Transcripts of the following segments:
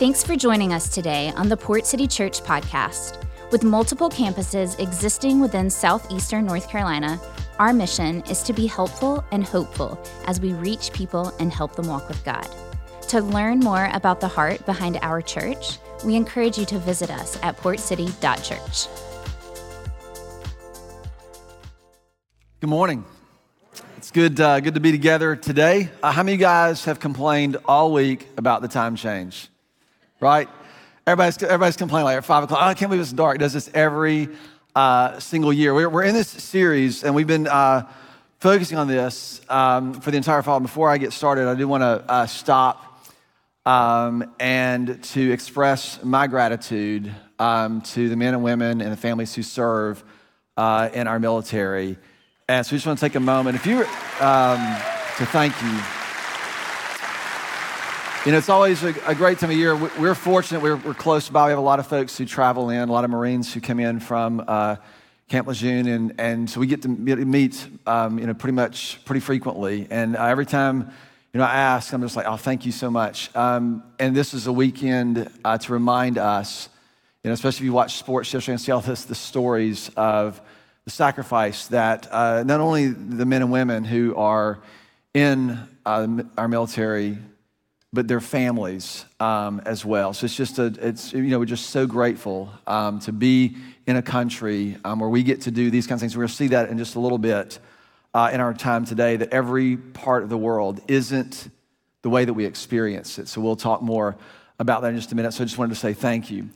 Thanks for joining us today on the Port City Church podcast. With multiple campuses existing within southeastern North Carolina, our mission is to be helpful and hopeful as we reach people and help them walk with God. To learn more about the heart behind our church, we encourage you to visit us at portcity.church. Good morning. It's good, uh, good to be together today. Uh, how many of you guys have complained all week about the time change? Right? Everybody's, everybody's complaining like at 5 o'clock, oh, I can't believe it's dark. It does this every uh, single year. We're, we're, in this series, and we've been uh, focusing on this um, for the entire fall. Before I get started, I do want to uh, stop um, and to express my gratitude um, to the men and women and the families who serve uh, in our military. And so we just want to take a moment, if you, um, to thank you. You know, it's always a, a great time of year. We're fortunate, we're, we're, close by. We have a lot of folks who travel in, a lot of Marines who come in from uh, Camp Lejeune, and, and so we get to meet, um, you know, pretty much, pretty frequently. And uh, every time, you know, I ask, I'm just like, oh, thank you so much. Um, and this is a weekend uh, to remind us, you know, especially if you watch sports yesterday and see all this, the stories of the sacrifice that uh, not only the men and women who are in uh, our military, but their families um, as well. So it's just a, it's, you know, we're just so grateful um, to be in a country um, where we get to do these kinds of things. We're going to see that in just a little bit uh, in our time today, that every part of the world isn't the way that we experience it. So we'll talk more about that in just a minute. So I just wanted to say thank you.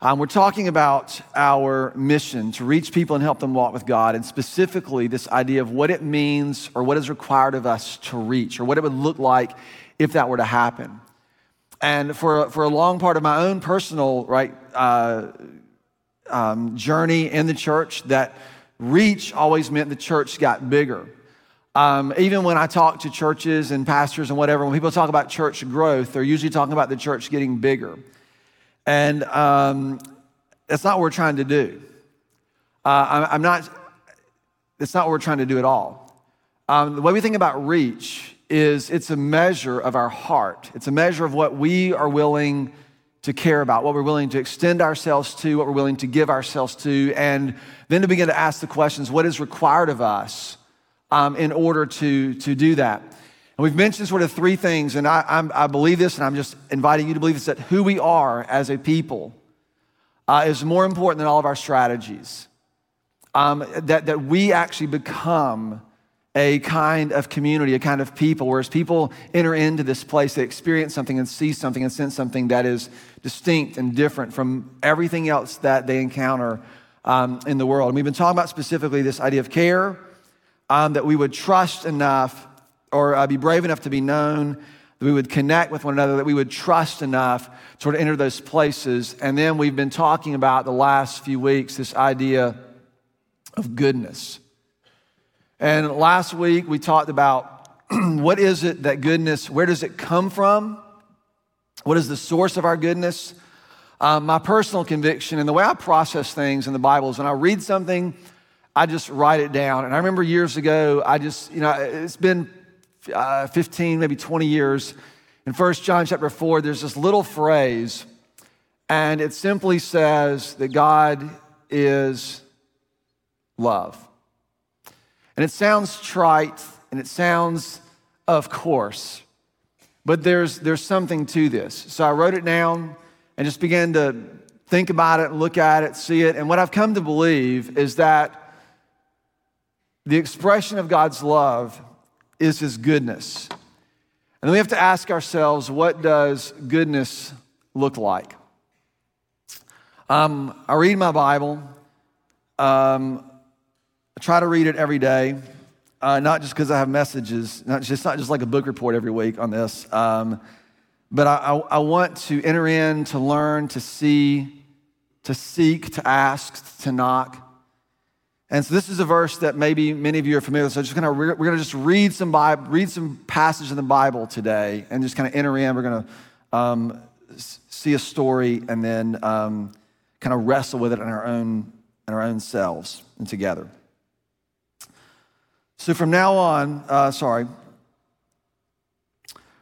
Um, we're talking about our mission to reach people and help them walk with God, and specifically this idea of what it means or what is required of us to reach, or what it would look like if that were to happen. And for, for a long part of my own personal right uh, um, journey in the church, that reach always meant the church got bigger. Um, even when I talk to churches and pastors and whatever, when people talk about church growth, they're usually talking about the church getting bigger. And um, that's not what we're trying to do. Uh, I'm, not, that's not what we're trying to do at all. Um, the way we think about reach is it's a measure of our heart. It's a measure of what we are willing to care about, what we're willing to extend ourselves to, what we're willing to give ourselves to, and then to begin to ask the questions what is required of us um, in order to, to do that. And we've mentioned sort of three things, and I, I'm, i believe this, and I'm just inviting you to believe this that who we are as a people uh, is more important than all of our strategies. Um, that, that we actually become a kind of community, a kind of people, whereas people enter into this place, they experience something and see something and sense something that is distinct and different from everything else that they encounter um, in the world. And we've been talking about specifically this idea of care, um, that we would trust enough or uh, be brave enough to be known, that we would connect with one another, that we would trust enough to sort of enter those places. And then we've been talking about the last few weeks this idea of goodness. And last week we talked about what is it that goodness, where does it come from? What is the source of our goodness? Um, my personal conviction and the way I process things in the Bible is when I read something, I just write it down. And I remember years ago, I just, you know, it's been uh, 15, maybe 20 years, in 1 John chapter 4, there's this little phrase, and it simply says that God is love. And it sounds trite and it sounds, of course, but there's, there's something to this. So I wrote it down and just began to think about it, look at it, see it. And what I've come to believe is that the expression of God's love is his goodness. And then we have to ask ourselves, what does goodness look like? Um, I read my Bible. Um, I try to read it every day, uh, not just because I have messages, not just, not just like a book report every week on this, um, but I, I, I want to enter in, to learn, to see, to seek, to ask, to knock. And so this is a verse that maybe many of you are familiar with. So just gonna, we're, going to just read some Bible, read some passages in the Bible today and just kind of enter in. We're going to um, see a story and then um, kind of wrestle with it in our own, in our own selves and together. So from now on, uh, sorry,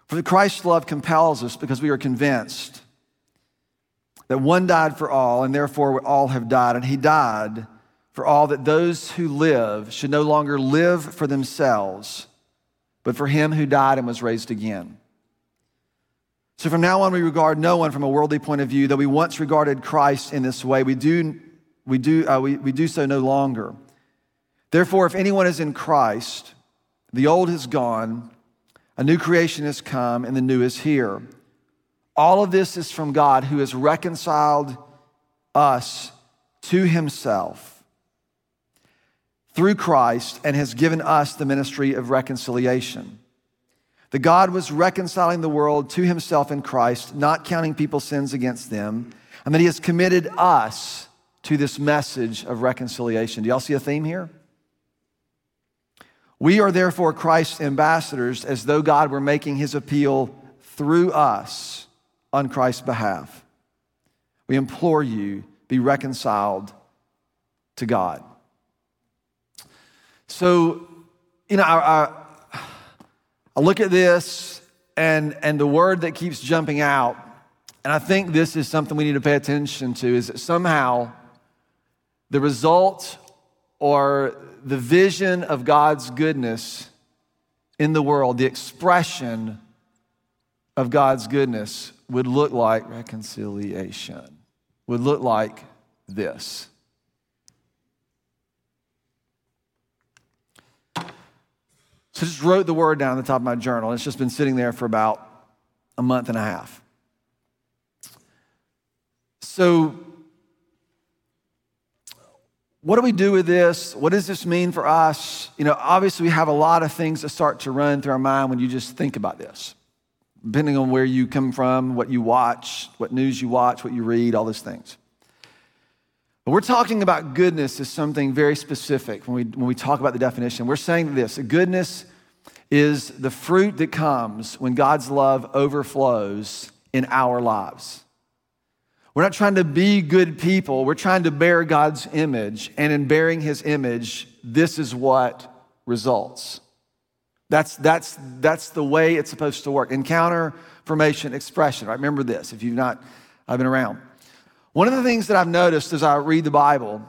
for the Christ's love compels us because we are convinced that one died for all, and therefore all have died. And he died for all that those who live should no longer live for themselves, but for him who died and was raised again. So from now on, we regard no one from a worldly point of view, though we once regarded Christ in this way, we do, we do, uh, we, we do so no longer. Therefore, if anyone is in Christ, the old has gone, a new creation has come, and the new is here. All of this is from God who has reconciled us to himself through Christ and has given us the ministry of reconciliation. The God was reconciling the world to himself in Christ, not counting people's sins against them, and that he has committed us to this message of reconciliation. Do y'all see a theme here? We are therefore Christ's ambassadors as though God were making his appeal through us on Christ's behalf. We implore you, be reconciled to God. So, you know, I, I, I look at this and, and the word that keeps jumping out, and I think this is something we need to pay attention to, is that somehow the result or the vision of God's goodness in the world, the expression of God's goodness would look like reconciliation, would look like this. So I just wrote the word down on the top of my journal. It's just been sitting there for about a month and a half. So, what do we do with this? What does this mean for us? You know, obviously, we have a lot of things that start to run through our mind when you just think about this depending on where you come from, what you watch, what news you watch, what you read, all those things. But we're talking about goodness as something very specific when we, when we talk about the definition. We're saying this goodness is the fruit that comes when God's love overflows in our lives. We're not trying to be good people, we're trying to bear God's image. And in bearing his image, this is what results. That's, that's, that's the way it's supposed to work. Encounter, formation, expression. Right? Remember this if you've not I've been around. One of the things that I've noticed as I read the Bible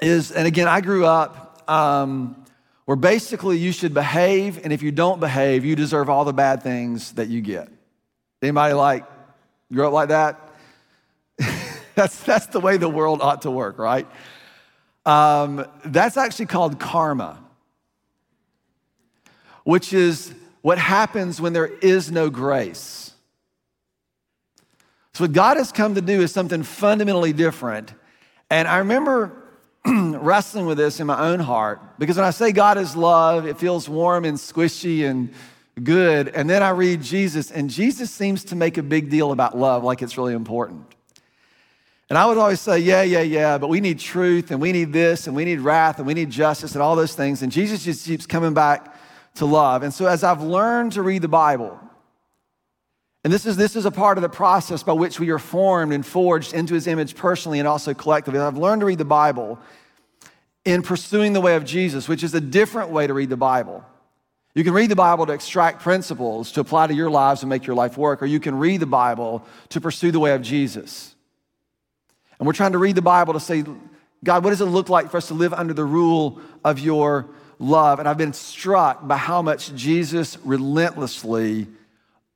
is, and again, I grew up um, where basically you should behave, and if you don't behave, you deserve all the bad things that you get. Anybody like grew up like that? that's, that's the way the world ought to work, right? Um, that's actually called karma which is what happens when there is no grace. So, what God has come to do is something fundamentally different. And I remember wrestling with this in my own heart because when I say God is love, it feels warm and squishy and good. And then I read Jesus, and Jesus seems to make a big deal about love like it's really important. And I would always say, yeah, yeah, yeah, but we need truth and we need this and we need wrath and we need justice and all those things. And Jesus just keeps coming back to love. And so as I've learned to read the Bible, and this is, this is a part of the process by which we are formed and forged into his image personally and also collectively. I've learned to read the Bible in pursuing the way of Jesus, which is a different way to read the Bible. You can read the Bible to extract principles to apply to your lives and make your life work, or you can read the Bible to pursue the way of Jesus. And we're trying to read the Bible to say, God, what does it look like for us to live under the rule of your love. And I've been struck by how much Jesus relentlessly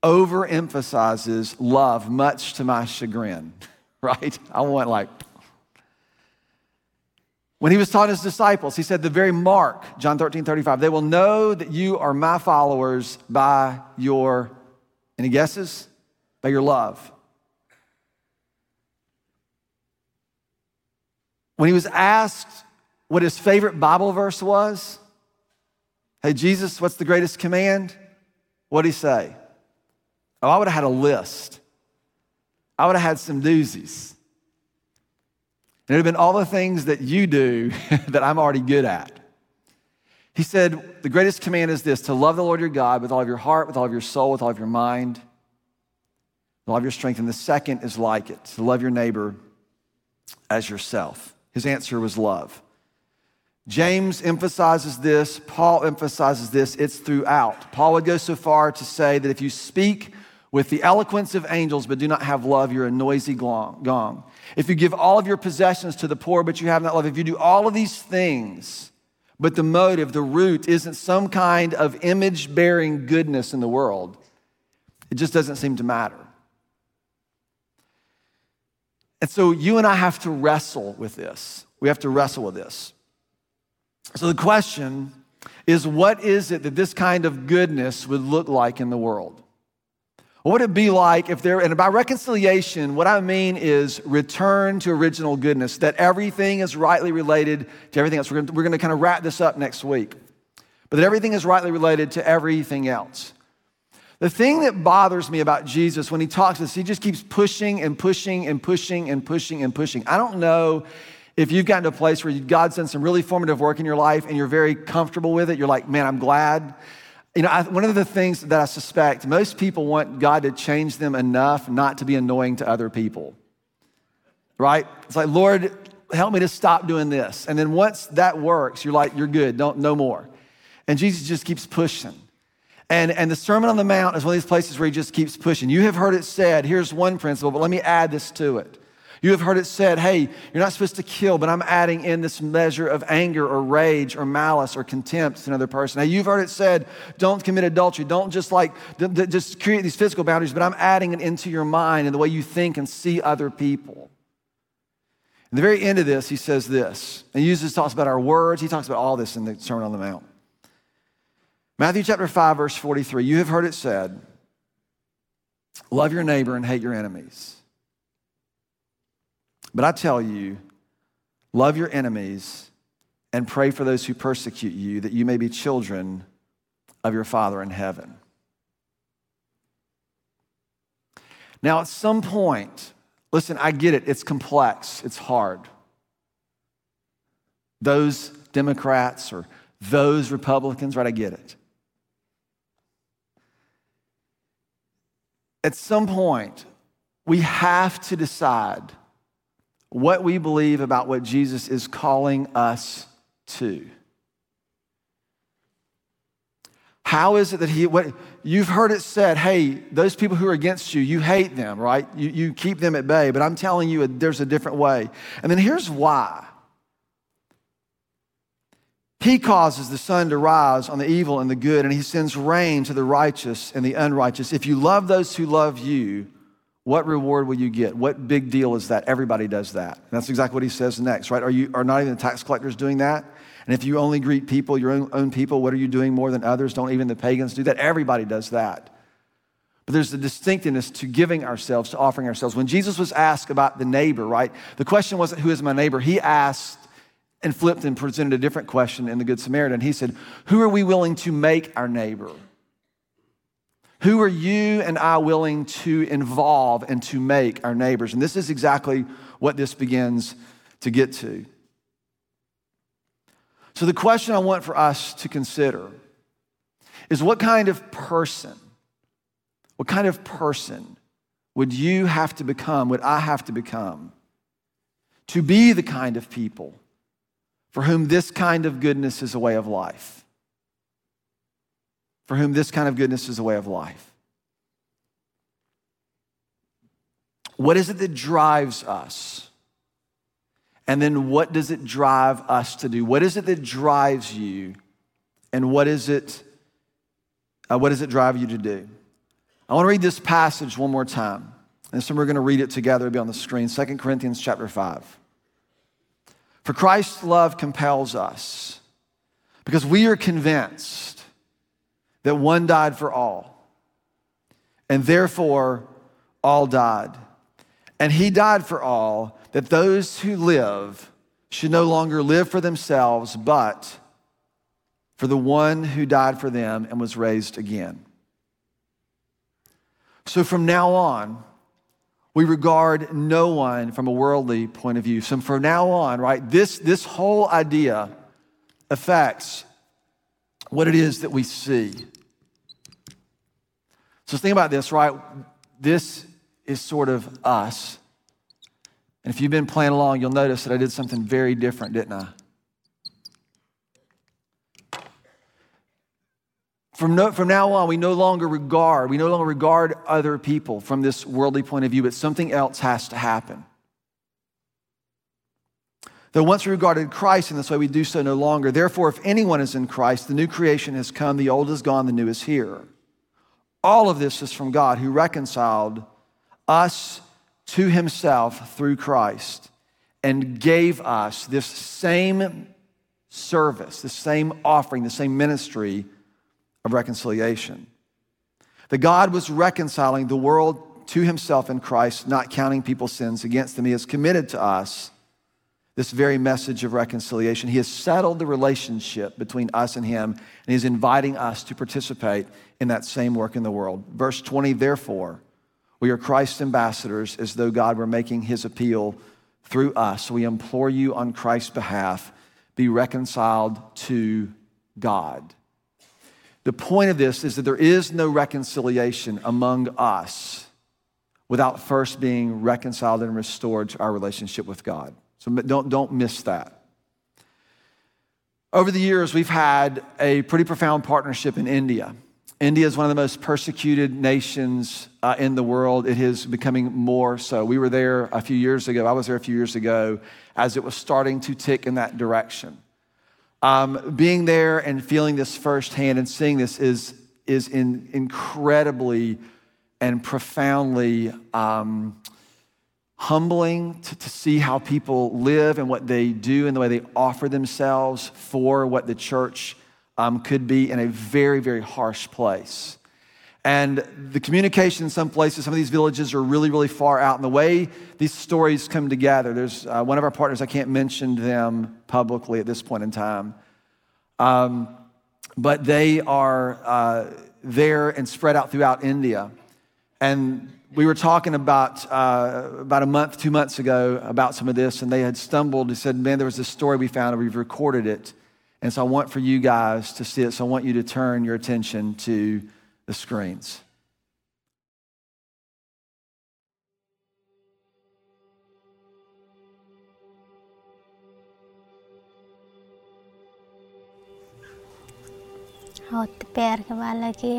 overemphasizes love, much to my chagrin, right? I want like, when he was taught his disciples, he said, The very mark, John 13, 35, they will know that you are my followers by your, any guesses? By your love. When he was asked what his favorite Bible verse was, Hey, Jesus, what's the greatest command? What'd he say? Oh, I would have had a list. I would have had some doozies. It would have been all the things that you do that I'm already good at. He said, The greatest command is this to love the Lord your God with all of your heart, with all of your soul, with all of your mind, with all of your strength. And the second is like it to love your neighbor as yourself. His answer was love. James emphasizes this, Paul emphasizes this, it's throughout. Paul would go so far to say that if you speak with the eloquence of angels, but do not have love, you're a noisy gong. If you give all of your possessions to the poor, but you have not love, if you do all of these things, but the motive, the root, isn't some kind of image bearing goodness in the world, it just doesn't seem to matter. And so you and I have to wrestle with this. We have to wrestle with this. So the question is what is it that this kind of goodness would look like in the world? What would it be like if there, and by reconciliation, what I mean is return to original goodness, that everything is rightly related to everything else. We're going, to, we're going to kind of wrap this up next week, but that everything is rightly related to everything else. The thing that bothers me about Jesus when he talks to us, he just keeps pushing and pushing and pushing and pushing and pushing. I don't know if you've gotten to a place where God's done some really formative work in your life and you're very comfortable with it. You're like, man, I'm glad you know, I, one of the things that I suspect most people want God to change them enough not to be annoying to other people. Right? It's like, Lord, help me to stop doing this. And then once that works, you're like, you're good, don't no more. And Jesus just keeps pushing. And, and the Sermon on the Mount is one of these places where he just keeps pushing. You have heard it said, here's one principle, but let me add this to it. You have heard it said, hey, you're not supposed to kill, but I'm adding in this measure of anger or rage or malice or contempt to another person. Hey, you've heard it said, don't commit adultery. Don't just like, just create these physical boundaries, but I'm adding it into your mind and the way you think and see other people. In the very end of this, he says this, and he uses, talks about our words. He talks about all this in the Sermon on the Mount. Matthew chapter 5, verse 43, you have heard it said, love your neighbor and hate your enemies. But I tell you, love your enemies and pray for those who persecute you, that you may be children of your Father in heaven. Now, at some point, listen, I get it, it's complex, it's hard. Those Democrats or those Republicans, right? I get it. At some point, we have to decide what we believe about what Jesus is calling us to. How is it that he, what, you've heard it said, hey, those people who are against you, you hate them, right? You, you keep them at bay, but I'm telling you, there's a different way. And then here's why. He causes the sun to rise on the evil and the good, and he sends rain to the righteous and the unrighteous. If you love those who love you, what reward will you get? What big deal is that? Everybody does that. And that's exactly what he says next, right? Are you are not even the tax collectors doing that? And if you only greet people, your own, own people, what are you doing more than others? Don't even the pagans do that? Everybody does that. But there's a distinctiveness to giving ourselves, to offering ourselves. When Jesus was asked about the neighbor, right? The question wasn't who is my neighbor? He asked and flipped and presented a different question in the Good Samaritan. He said, Who are we willing to make our neighbor? Who are you and I willing to involve and to make our neighbors? And this is exactly what this begins to get to. So, the question I want for us to consider is what kind of person, what kind of person would you have to become, would I have to become, to be the kind of people for whom this kind of goodness is a way of life? for whom this kind of goodness is a way of life. What is it that drives us? And then what does it drive us to do? What is it that drives you? And what is it, uh, what does it drive you to do? I want to read this passage one more time. And so we're going to read it together. It'll be on the screen. 2 Corinthians chapter 5. For Christ's love compels us because we are convinced that one died for all, and therefore all died. And he died for all, that those who live should no longer live for themselves, but for the one who died for them and was raised again. So from now on, we regard no one from a worldly point of view. So from now on, right, this, this whole idea affects what it is that we see. So think about this, right? This is sort of us. And if you've been playing along, you'll notice that I did something very different, didn't I? From, no, from now on, we no longer regard, we no longer regard other people from this worldly point of view, but something else has to happen. Though once we regarded Christ in this way, we do so no longer. Therefore, if anyone is in Christ, the new creation has come, the old is gone, the new is here. All of this is from God who reconciled us to himself through Christ and gave us this same service, the same offering, the same ministry of reconciliation. That God was reconciling the world to himself in Christ, not counting people's sins against them. He has committed to us this very message of reconciliation. He has settled the relationship between us and him, and he's inviting us to participate in that same work in the world. Verse 20, therefore, we are Christ's ambassadors as though God were making his appeal through us. We implore you on Christ's behalf, be reconciled to God. The point of this is that there is no reconciliation among us without first being reconciled and restored to our relationship with God. So don't, don't miss that. Over the years, we've had a pretty profound partnership in India. India is one of the most persecuted nations uh, in the world. It is becoming more so. We were there a few years ago. I was there a few years ago as it was starting to tick in that direction. Um, being there and feeling this firsthand and seeing this is, is in, incredibly and profoundly um, humbling to, to see how people live and what they do and the way they offer themselves for what the church um, could be in a very, very harsh place. And the communication in some places, some of these villages are really, really far out. And the way these stories come together, there's uh, one of our partners, I can't mention them publicly at this point in time, um, but they are uh, there and spread out throughout India. And we were talking about uh, about a month, two months ago about some of this, and they had stumbled. They said, "Man, there was this story we found, and we've recorded it." And so I want for you guys to see it. So I want you to turn your attention to the screens. ଅତି ପ୍ୟାର के ବାଲା କି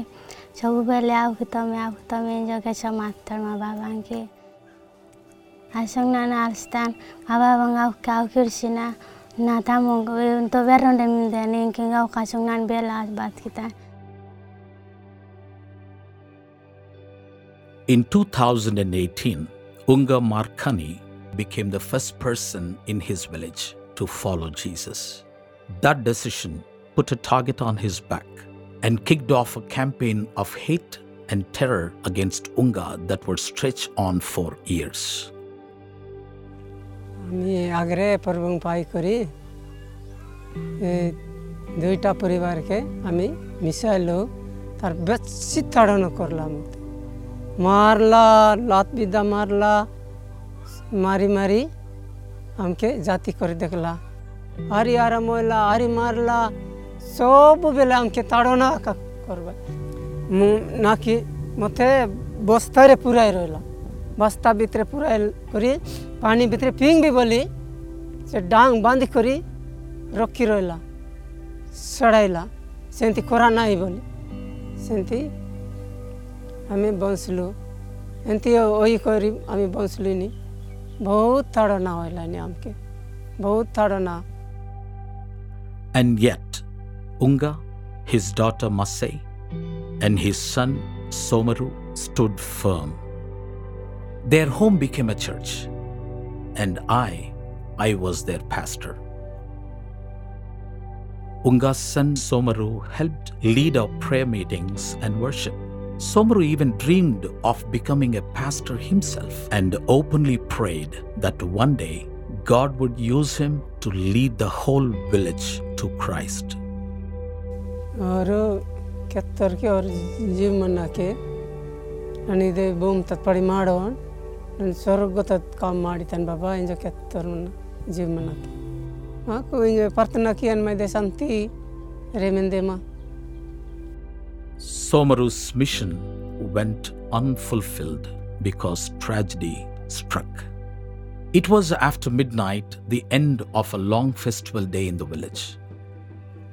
ସବୁବେଳେ ଆଉ ତମେ ଆଉ ତମେ ଜଗେଛ ମାତର ବାବାଙ୍କେ ଆସଙ୍ଗ ନା ଆଲସ୍ତାନ ବାବା ବଙ୍ଗା କାଉ କିର୍ସିନା ନା ତାମ ତ ବେରଣ୍ଡେ ମିନ୍ଦେ ନିଙ୍କିଙ୍ଗା କାସଙ୍ଗ ନାନ ବେଲା ବାତ kita In 2018, Unga Markani became the first person in his village to follow Jesus. That decision put a target on his back and kicked off a campaign of hate and terror against Unga that would stretch on for years. আমি আগ্রে পর্বং পাই করি দুইটা পরিবারকে আমি মিশাইলো তার বেশি তাড়ন করলাম মারলা লাত বিদ্যা মারলা মারি মারি আমাকে জাতি করে দেখলা আরি আরাম হইলা আরি মারলা ସବୁବେଳେ ଆମକେ ତାଡ଼ନା କରବା ମୁଁ ନାକି ମୋତେ ବସ୍ତାରେ ପୁରାଇ ରହିଲା ବସ୍ତା ଭିତରେ ପୁରାଇ କରି ପାଣି ଭିତରେ ଫିଙ୍ଗବି ବୋଲି ସେ ଡାଙ୍ଗ ବାନ୍ଧି କରି ରଖି ରହିଲା ସଡ଼ାଇଲା ସେମିତି କରା ନାହିଁ ବୋଲି ସେମିତି ଆମେ ବଞ୍ଚିଲୁ ଏମିତି ଓଇ କରି ଆମେ ବଞ୍ଚିଲୁନି ବହୁତ ତାଡ଼ନା ହଇଲାନି ଆମକେ ବହୁତ ତାଡ଼ନା And yet, Unga, his daughter Masai, and his son Somaru stood firm. Their home became a church, and I, I was their pastor. Unga's son Somaru helped lead our prayer meetings and worship. Somaru even dreamed of becoming a pastor himself and openly prayed that one day God would use him to lead the whole village to Christ. ಅವರು ಇಂಜ ಕೆತ್ತರ್ ಅನ್ಮೈದೆ ಸಂತಿ ರೇಮೆಂದೇಮ Somaru's mission went unfulfilled because tragedy struck. It was after midnight, the end of a long festival day in the village,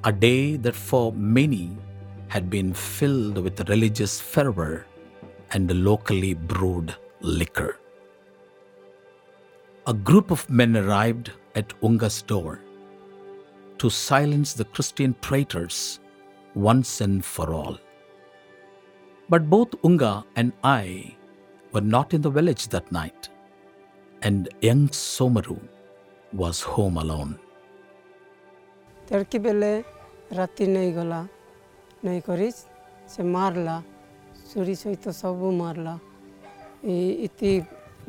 a day that for many had been filled with religious fervor and locally brewed liquor. A group of men arrived at Unga's door to silence the Christian traitors once and for all. But both Unga and I were not in the village that night, and young Somaru was home alone. ତେଡ଼କି ବେଲେ ରାତି ନେଇଗଲା ନେଇକରି ସେ ମାରଲା ଛୁରୀ ସହିତ ସବୁ ମାରଲା ଏଇ ଇତି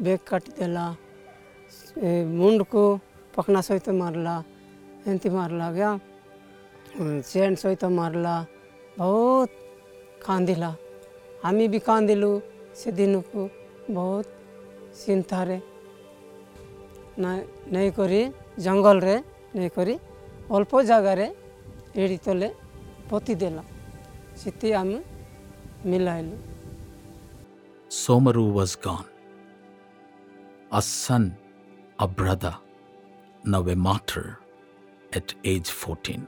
ବେଗ କାଟିଦେଲା ଏ ମୁଣ୍ଡକୁ ପଖନା ସହିତ ମାରଲା ଏମିତି ମାରଲା ଆଜ୍ଞା ଚେନ୍ ସହିତ ମାରଲା ବହୁତ କାନ୍ଦିଲା आम भी कदलु से दिन को बहुत चिंता नहीं करी जंगल रे नहीं करी अल्प जगार एड़ी तले पोतीदेल से आम मिललु Somaru was gone. A son, a brother, now a martyr at age 14.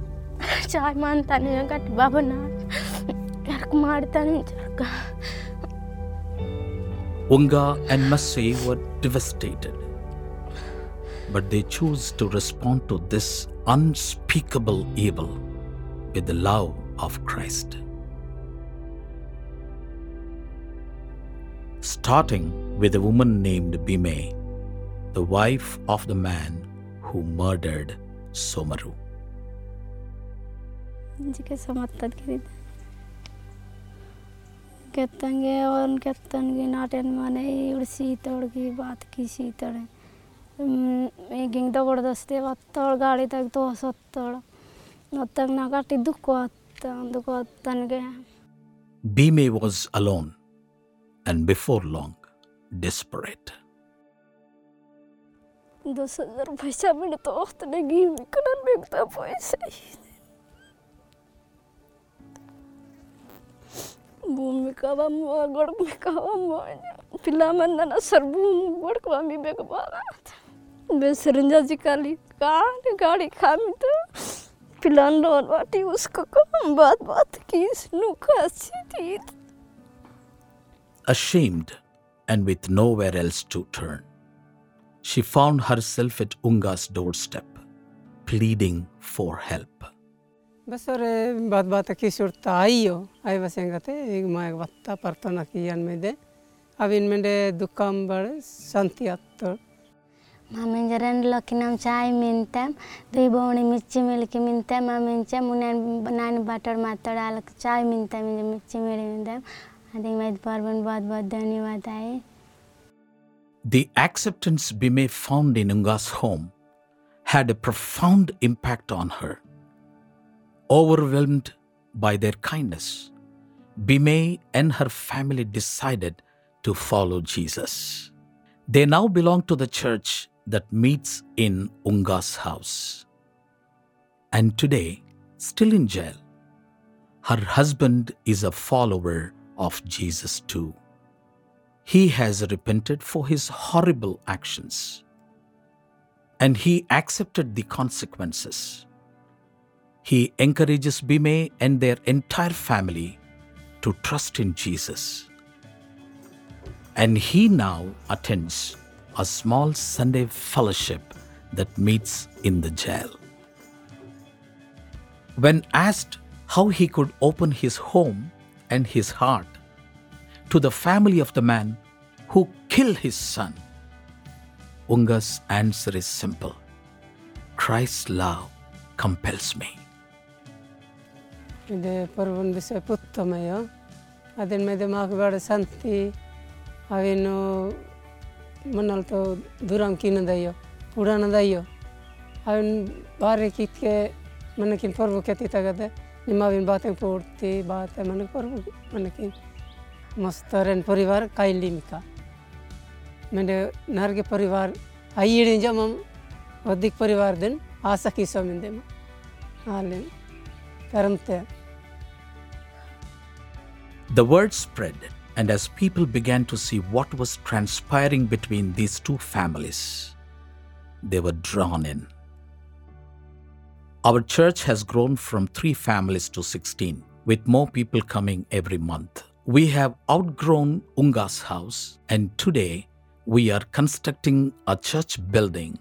ಚಾಯ್ ಮಾಡ್ತಾನೆ ಗಟ್ಟಿ ಬಾಬನ ಎರ್ಕ್ ಮಾಡ್ತಾನೆ ಜರ್ಕ Unga and Massey were devastated. But they chose to respond to this unspeakable evil with the love of Christ. Starting with a woman named Bime, the wife of the man who murdered Somaru. जिके समत्तत करी दे कहतंगे माने सीतड़ की बात की सीतड़ मैं गिंगदा बड़ दस्ते गाड़ी तक तो सत्तड़ नत्तक ना काटी दुख को दुख को बीमे was alone and before long desperate दस हज़ार पैसा मिले तो अतने गिर कर बैंक तो पैसे ही ಭೂಮಿ ಕವಮ್ಮ ಗೊಡಕ ಕವಮ್ಮ पिलामन ना सरबूम बड़ को आमी बे को बाला बे सरंजा जी काली कान गाड़ी खामी Ashamed and with nowhere else to turn, she found herself at Unga's doorstep, pleading for help. बस और बात बात की सुरत तो आई हो। आई बस एँगे एक माँ परतन की में दे। अब इनमें दे दुकान बड़े शांति आत्तर। मामे जरन लकी नाम चाय मिनते दुई बोणी मिर्ची मिल के मिनते मामे चे मुने नान बटर मात्र डाल चाय मिनते मिर्ची मिल मिनते बहुत बहुत धन्यवाद आए। The acceptance Bime found in Unga's home had a profound impact on her. Overwhelmed by their kindness, Bime and her family decided to follow Jesus. They now belong to the church that meets in Unga's house. And today, still in jail, her husband is a follower of Jesus too. He has repented for his horrible actions and he accepted the consequences. He encourages Bime and their entire family to trust in Jesus. And he now attends a small Sunday fellowship that meets in the jail. When asked how he could open his home and his heart to the family of the man who killed his son, Unga's answer is simple Christ's love compels me. ಇದು ಪರ್ವನ್ ಬಿಸ ಪುತ್ತಮಯ ಅದನ್ನ ಮೇಲೆ mock ಬೇಡ ಸಂತಿ ಅವೇನು ಮಣ್ಣಲ್ತ ದೂರಾಮ್ ಕಿನ್ನದಯ್ಯೋ ಉಡಾನದಯ್ಯೋ ಅವನ್ ಬಾರಿ ಕಿತ್ಕೆ ಮನಕ್ಕಿನ ಪರ್ವ ಕೆತ್ತಿ ತಗದೆ ನಿಮ್ಮ ಅವಿನ ಬಾತೆ ಪೂರ್ತಿ ಬಾತೆ ಮನಕ್ಕೆ ಪರ್ವ ಮನಕ್ಕಿನ ಮಸ್ತ್ ರೆನ್ ಪರಿವಾರ ಕಾಯಿಲಿ ಮಿಕ मेरे नर के परिवार आई इड़ी जब हम वधिक परिवार दिन आशा की स्वामी दे हाल करमते The word spread, and as people began to see what was transpiring between these two families, they were drawn in. Our church has grown from three families to 16, with more people coming every month. We have outgrown Unga's house, and today we are constructing a church building,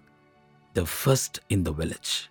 the first in the village.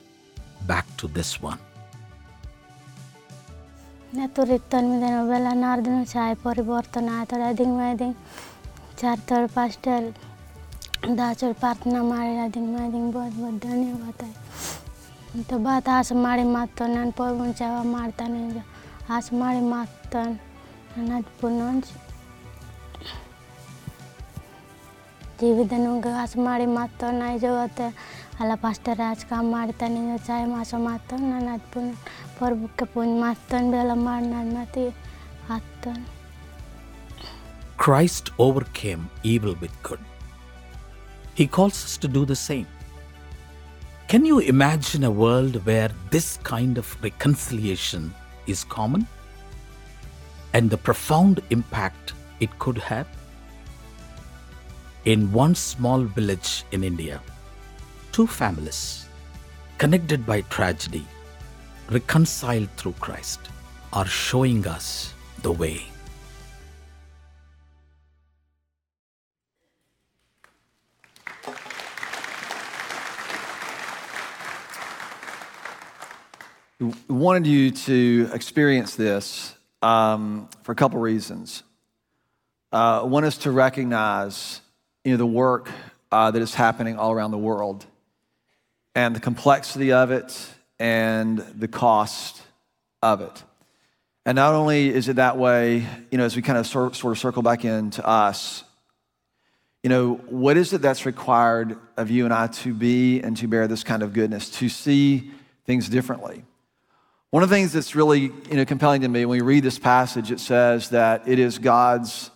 back to this one. నెత్తురు తొమ్మిదవ వేల నారదును చాయ్ పరివర్తన అతడు అదింగ్ అదింగ్ చార్తడు pastor దాచుడు ಪ್ರಾರ್ಥನಾ ಮಾಡಿ ಅದಿಂಗ್ ಅದಿಂಗ್ ಬೋದು ಬೋದು ಧನ್ಯವಾದ ಮತ್ತು ಬಾತ್ ಆಸೆ ಮಾಡಿ ಮಾತು ನಾನು ಪೋಗುಂಚವ ಮಾಡ್ತಾನೆ ಆಸೆ ಮಾಡಿ ಮಾತು ನಾನು ಅದು ಪುನಃ ಜೀವಿದನು ಗಾಸ್ ಮಾಡಿ ಮಾತು ನೈ ಜಗತ್ತೆ ಅಲ್ಲ ಫಸ್ಟ್ ರಾಜ್ ಕಾಮ್ ಮಾಡ್ತಾನೆ ಚಾಯ್ ಮಾಸ ಮಾತು ನಾನು ಅದು ಪುನ್ ಪರ್ಬಕ್ಕೆ ಪುನ್ ಮಾತನ್ ಬೆಲ್ಲ ಮಾಡಿ ನಾನು ಮತ್ತೆ ಹತ್ತನ್ Christ overcame evil with good. He calls us to do the same. Can you imagine a world where this kind of reconciliation is common? And the profound impact it could have? In one small village in India, two families, connected by tragedy, reconciled through Christ, are showing us the way. We wanted you to experience this um, for a couple reasons. Uh, one is to recognize, you know, the work uh, that is happening all around the world, and the complexity of it, and the cost of it. And not only is it that way, you know, as we kind of sort, sort of circle back into us, you know, what is it that's required of you and I to be and to bear this kind of goodness, to see things differently? One of the things that's really you know, compelling to me when we read this passage, it says that it is God's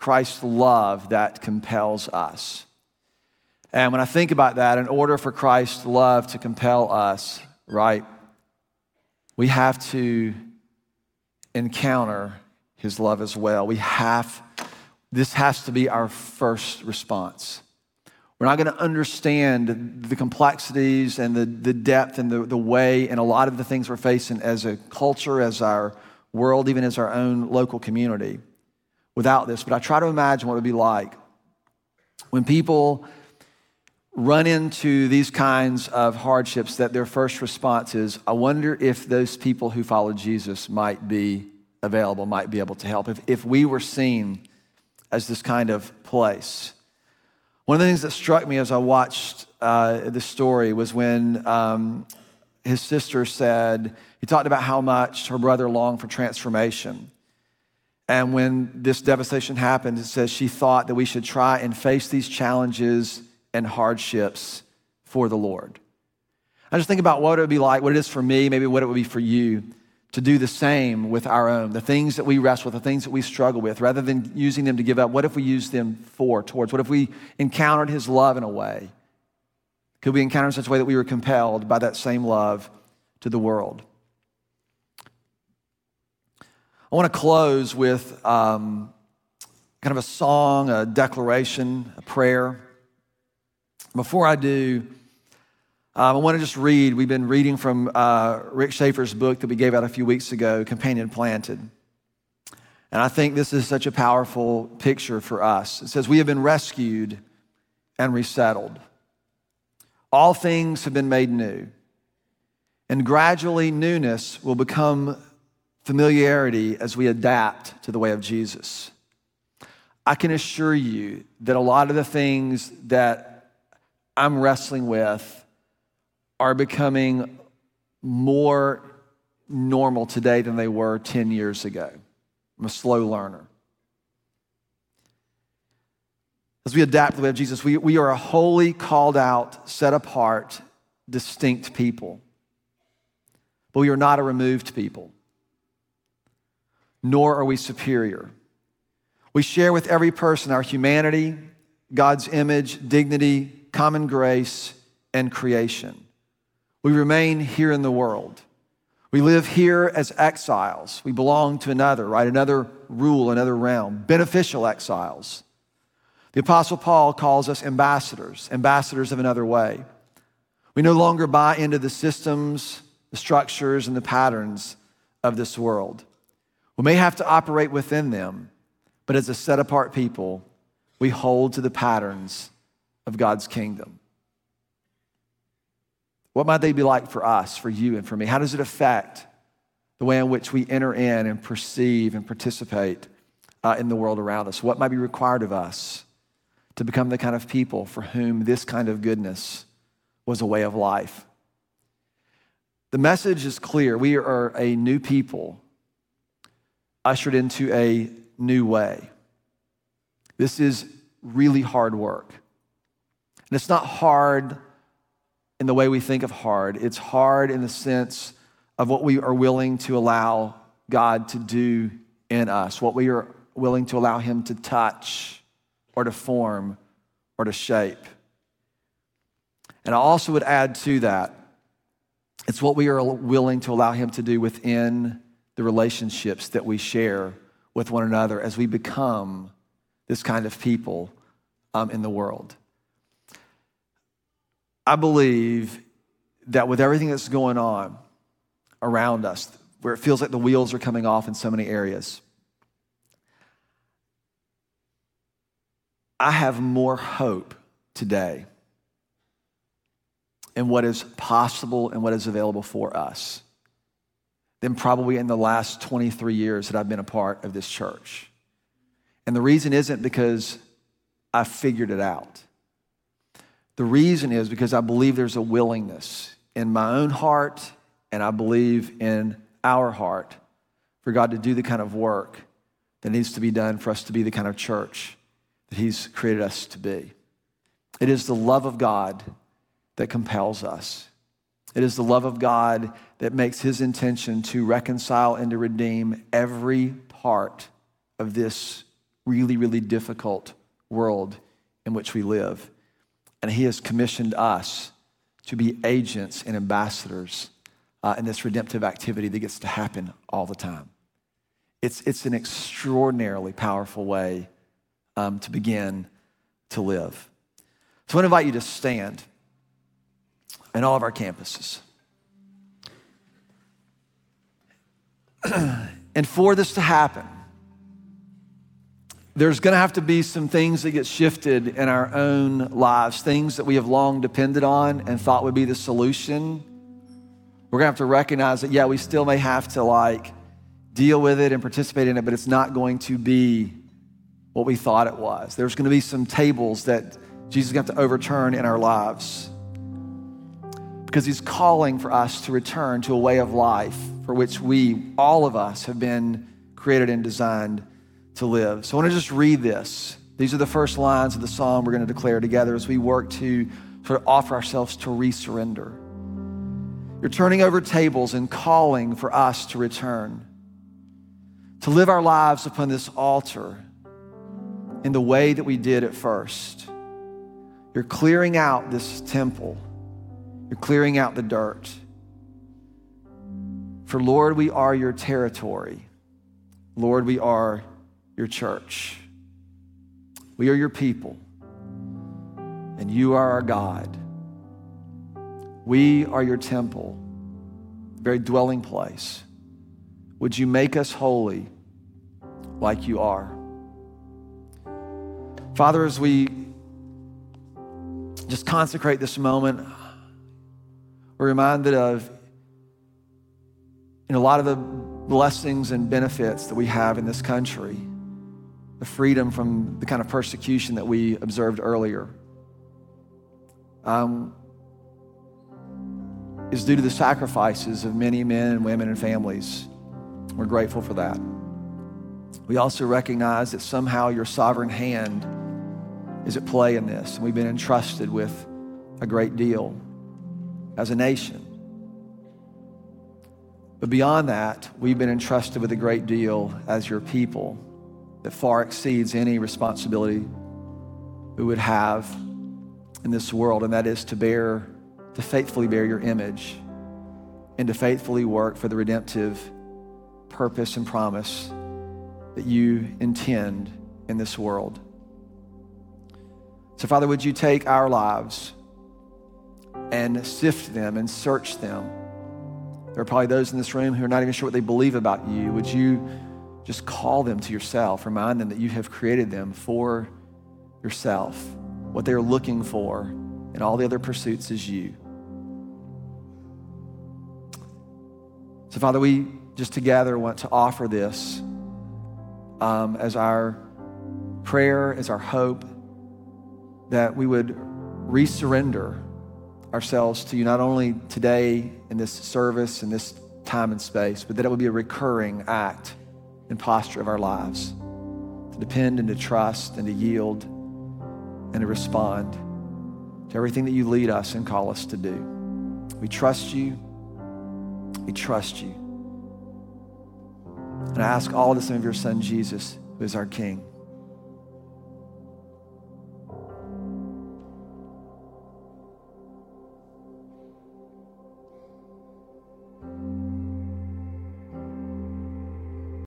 Christ's love that compels us. And when I think about that, in order for Christ's love to compel us, right, we have to encounter his love as well. We have, this has to be our first response. We're not going to understand the complexities and the, the depth and the, the way and a lot of the things we're facing as a culture, as our world, even as our own local community without this. But I try to imagine what it would be like when people run into these kinds of hardships that their first response is, I wonder if those people who follow Jesus might be available, might be able to help. If, if we were seen as this kind of place. One of the things that struck me as I watched uh, the story was when um, his sister said, he talked about how much her brother longed for transformation. And when this devastation happened, it says she thought that we should try and face these challenges and hardships for the Lord. I just think about what it would be like, what it is for me, maybe what it would be for you to do the same with our own. The things that we wrestle with, the things that we struggle with, rather than using them to give up, what if we use them for, towards? What if we encountered His love in a way? Could we encounter in such a way that we were compelled by that same love to the world? I want to close with um, kind of a song, a declaration, a prayer. Before I do, um, I want to just read. We've been reading from uh, Rick Schaefer's book that we gave out a few weeks ago, Companion Planted. And I think this is such a powerful picture for us. It says, We have been rescued and resettled. All things have been made new. And gradually, newness will become familiarity as we adapt to the way of Jesus. I can assure you that a lot of the things that I'm wrestling with are becoming more normal today than they were 10 years ago. I'm a slow learner. As we adapt to the way of Jesus, we, we are a holy, called out, set apart, distinct people. But we are not a removed people, nor are we superior. We share with every person our humanity, God's image, dignity, common grace, and creation. We remain here in the world. We live here as exiles. We belong to another, right? Another rule, another realm, beneficial exiles. The Apostle Paul calls us ambassadors, ambassadors of another way. We no longer buy into the systems, the structures, and the patterns of this world. We may have to operate within them, but as a set apart people, we hold to the patterns of God's kingdom. What might they be like for us, for you, and for me? How does it affect the way in which we enter in and perceive and participate uh, in the world around us? What might be required of us to become the kind of people for whom this kind of goodness was a way of life? The message is clear. We are a new people ushered into a new way. This is really hard work. And it's not hard in the way we think of hard. It's hard in the sense of what we are willing to allow God to do in us, what we are willing to allow Him to touch or to form or to shape. And I also would add to that, it's what we are willing to allow Him to do within the relationships that we share with one another as we become this kind of people um, in the world. I believe that with everything that's going on around us, where it feels like the wheels are coming off in so many areas, I have more hope today in what is possible and what is available for us than probably in the last 23 years that I've been a part of this church. And the reason isn't because I figured it out. The reason is because I believe there's a willingness in my own heart, and I believe in our heart for God to do the kind of work that needs to be done for us to be the kind of church that He's created us to be. It is the love of God that compels us. It is the love of God that makes His intention to reconcile and to redeem every part of this really, really difficult world in which we live. And He has commissioned us to be agents and ambassadors uh, in this redemptive activity that gets to happen all the time. It's, it's an extraordinarily powerful way um, to begin to live. So I want to invite you to stand in all of our campuses. and for this to happen, there's going to have to be some things that get shifted in our own lives, things that we have long depended on and thought would be the solution. We're going to have to recognize that, yeah, we still may have to like deal with it and participate in it, but it's not going to be what we thought it was. There's going to be some tables that Jesus is going to have to overturn in our lives because he's calling for us to return to a way of life for which we, all of us, have been created and designed to live. So I want to just read this. These are the first lines of the psalm we're going to declare together as we work to sort of offer ourselves to resurrender. You're turning over tables and calling for us to return, to live our lives upon this altar in the way that we did at first. You're clearing out this temple, you're clearing out the dirt. For Lord, we are your territory. Lord, we are your church. We are your people, and you are our God. We are your temple, very dwelling place. Would you make us holy like you are? Father, as we just consecrate this moment, We're reminded of in a lot of the blessings and benefits that we have in this country, the freedom from the kind of persecution that we observed earlier. Um, is due to the sacrifices of many men and women and families. We're grateful for that. We also recognize that somehow your sovereign hand is at play in this, and we've been entrusted with a great deal as a nation. But beyond that, we've been entrusted with a great deal as your people that far exceeds any responsibility we would have in this world, and that is to bear, to faithfully bear your image and to faithfully work for the redemptive purpose and promise that you intend in this world. So, Father, would you take our lives and sift them and search them? There are probably those in this room who are not even sure what they believe about you. Would you just call them to yourself? Remind them that you have created them for yourself. What they're looking for in all the other pursuits is you. So, Father, we just together want to offer this um, as our prayer, as our hope, that we would resurrender ourselves to you not only today in this service, in this time and space, but that it would be a recurring act and posture of our lives to depend and to trust and to yield and to respond to everything that you lead us and call us to do. We trust you. We trust you. And I ask all this in of your son, Jesus, who is our King.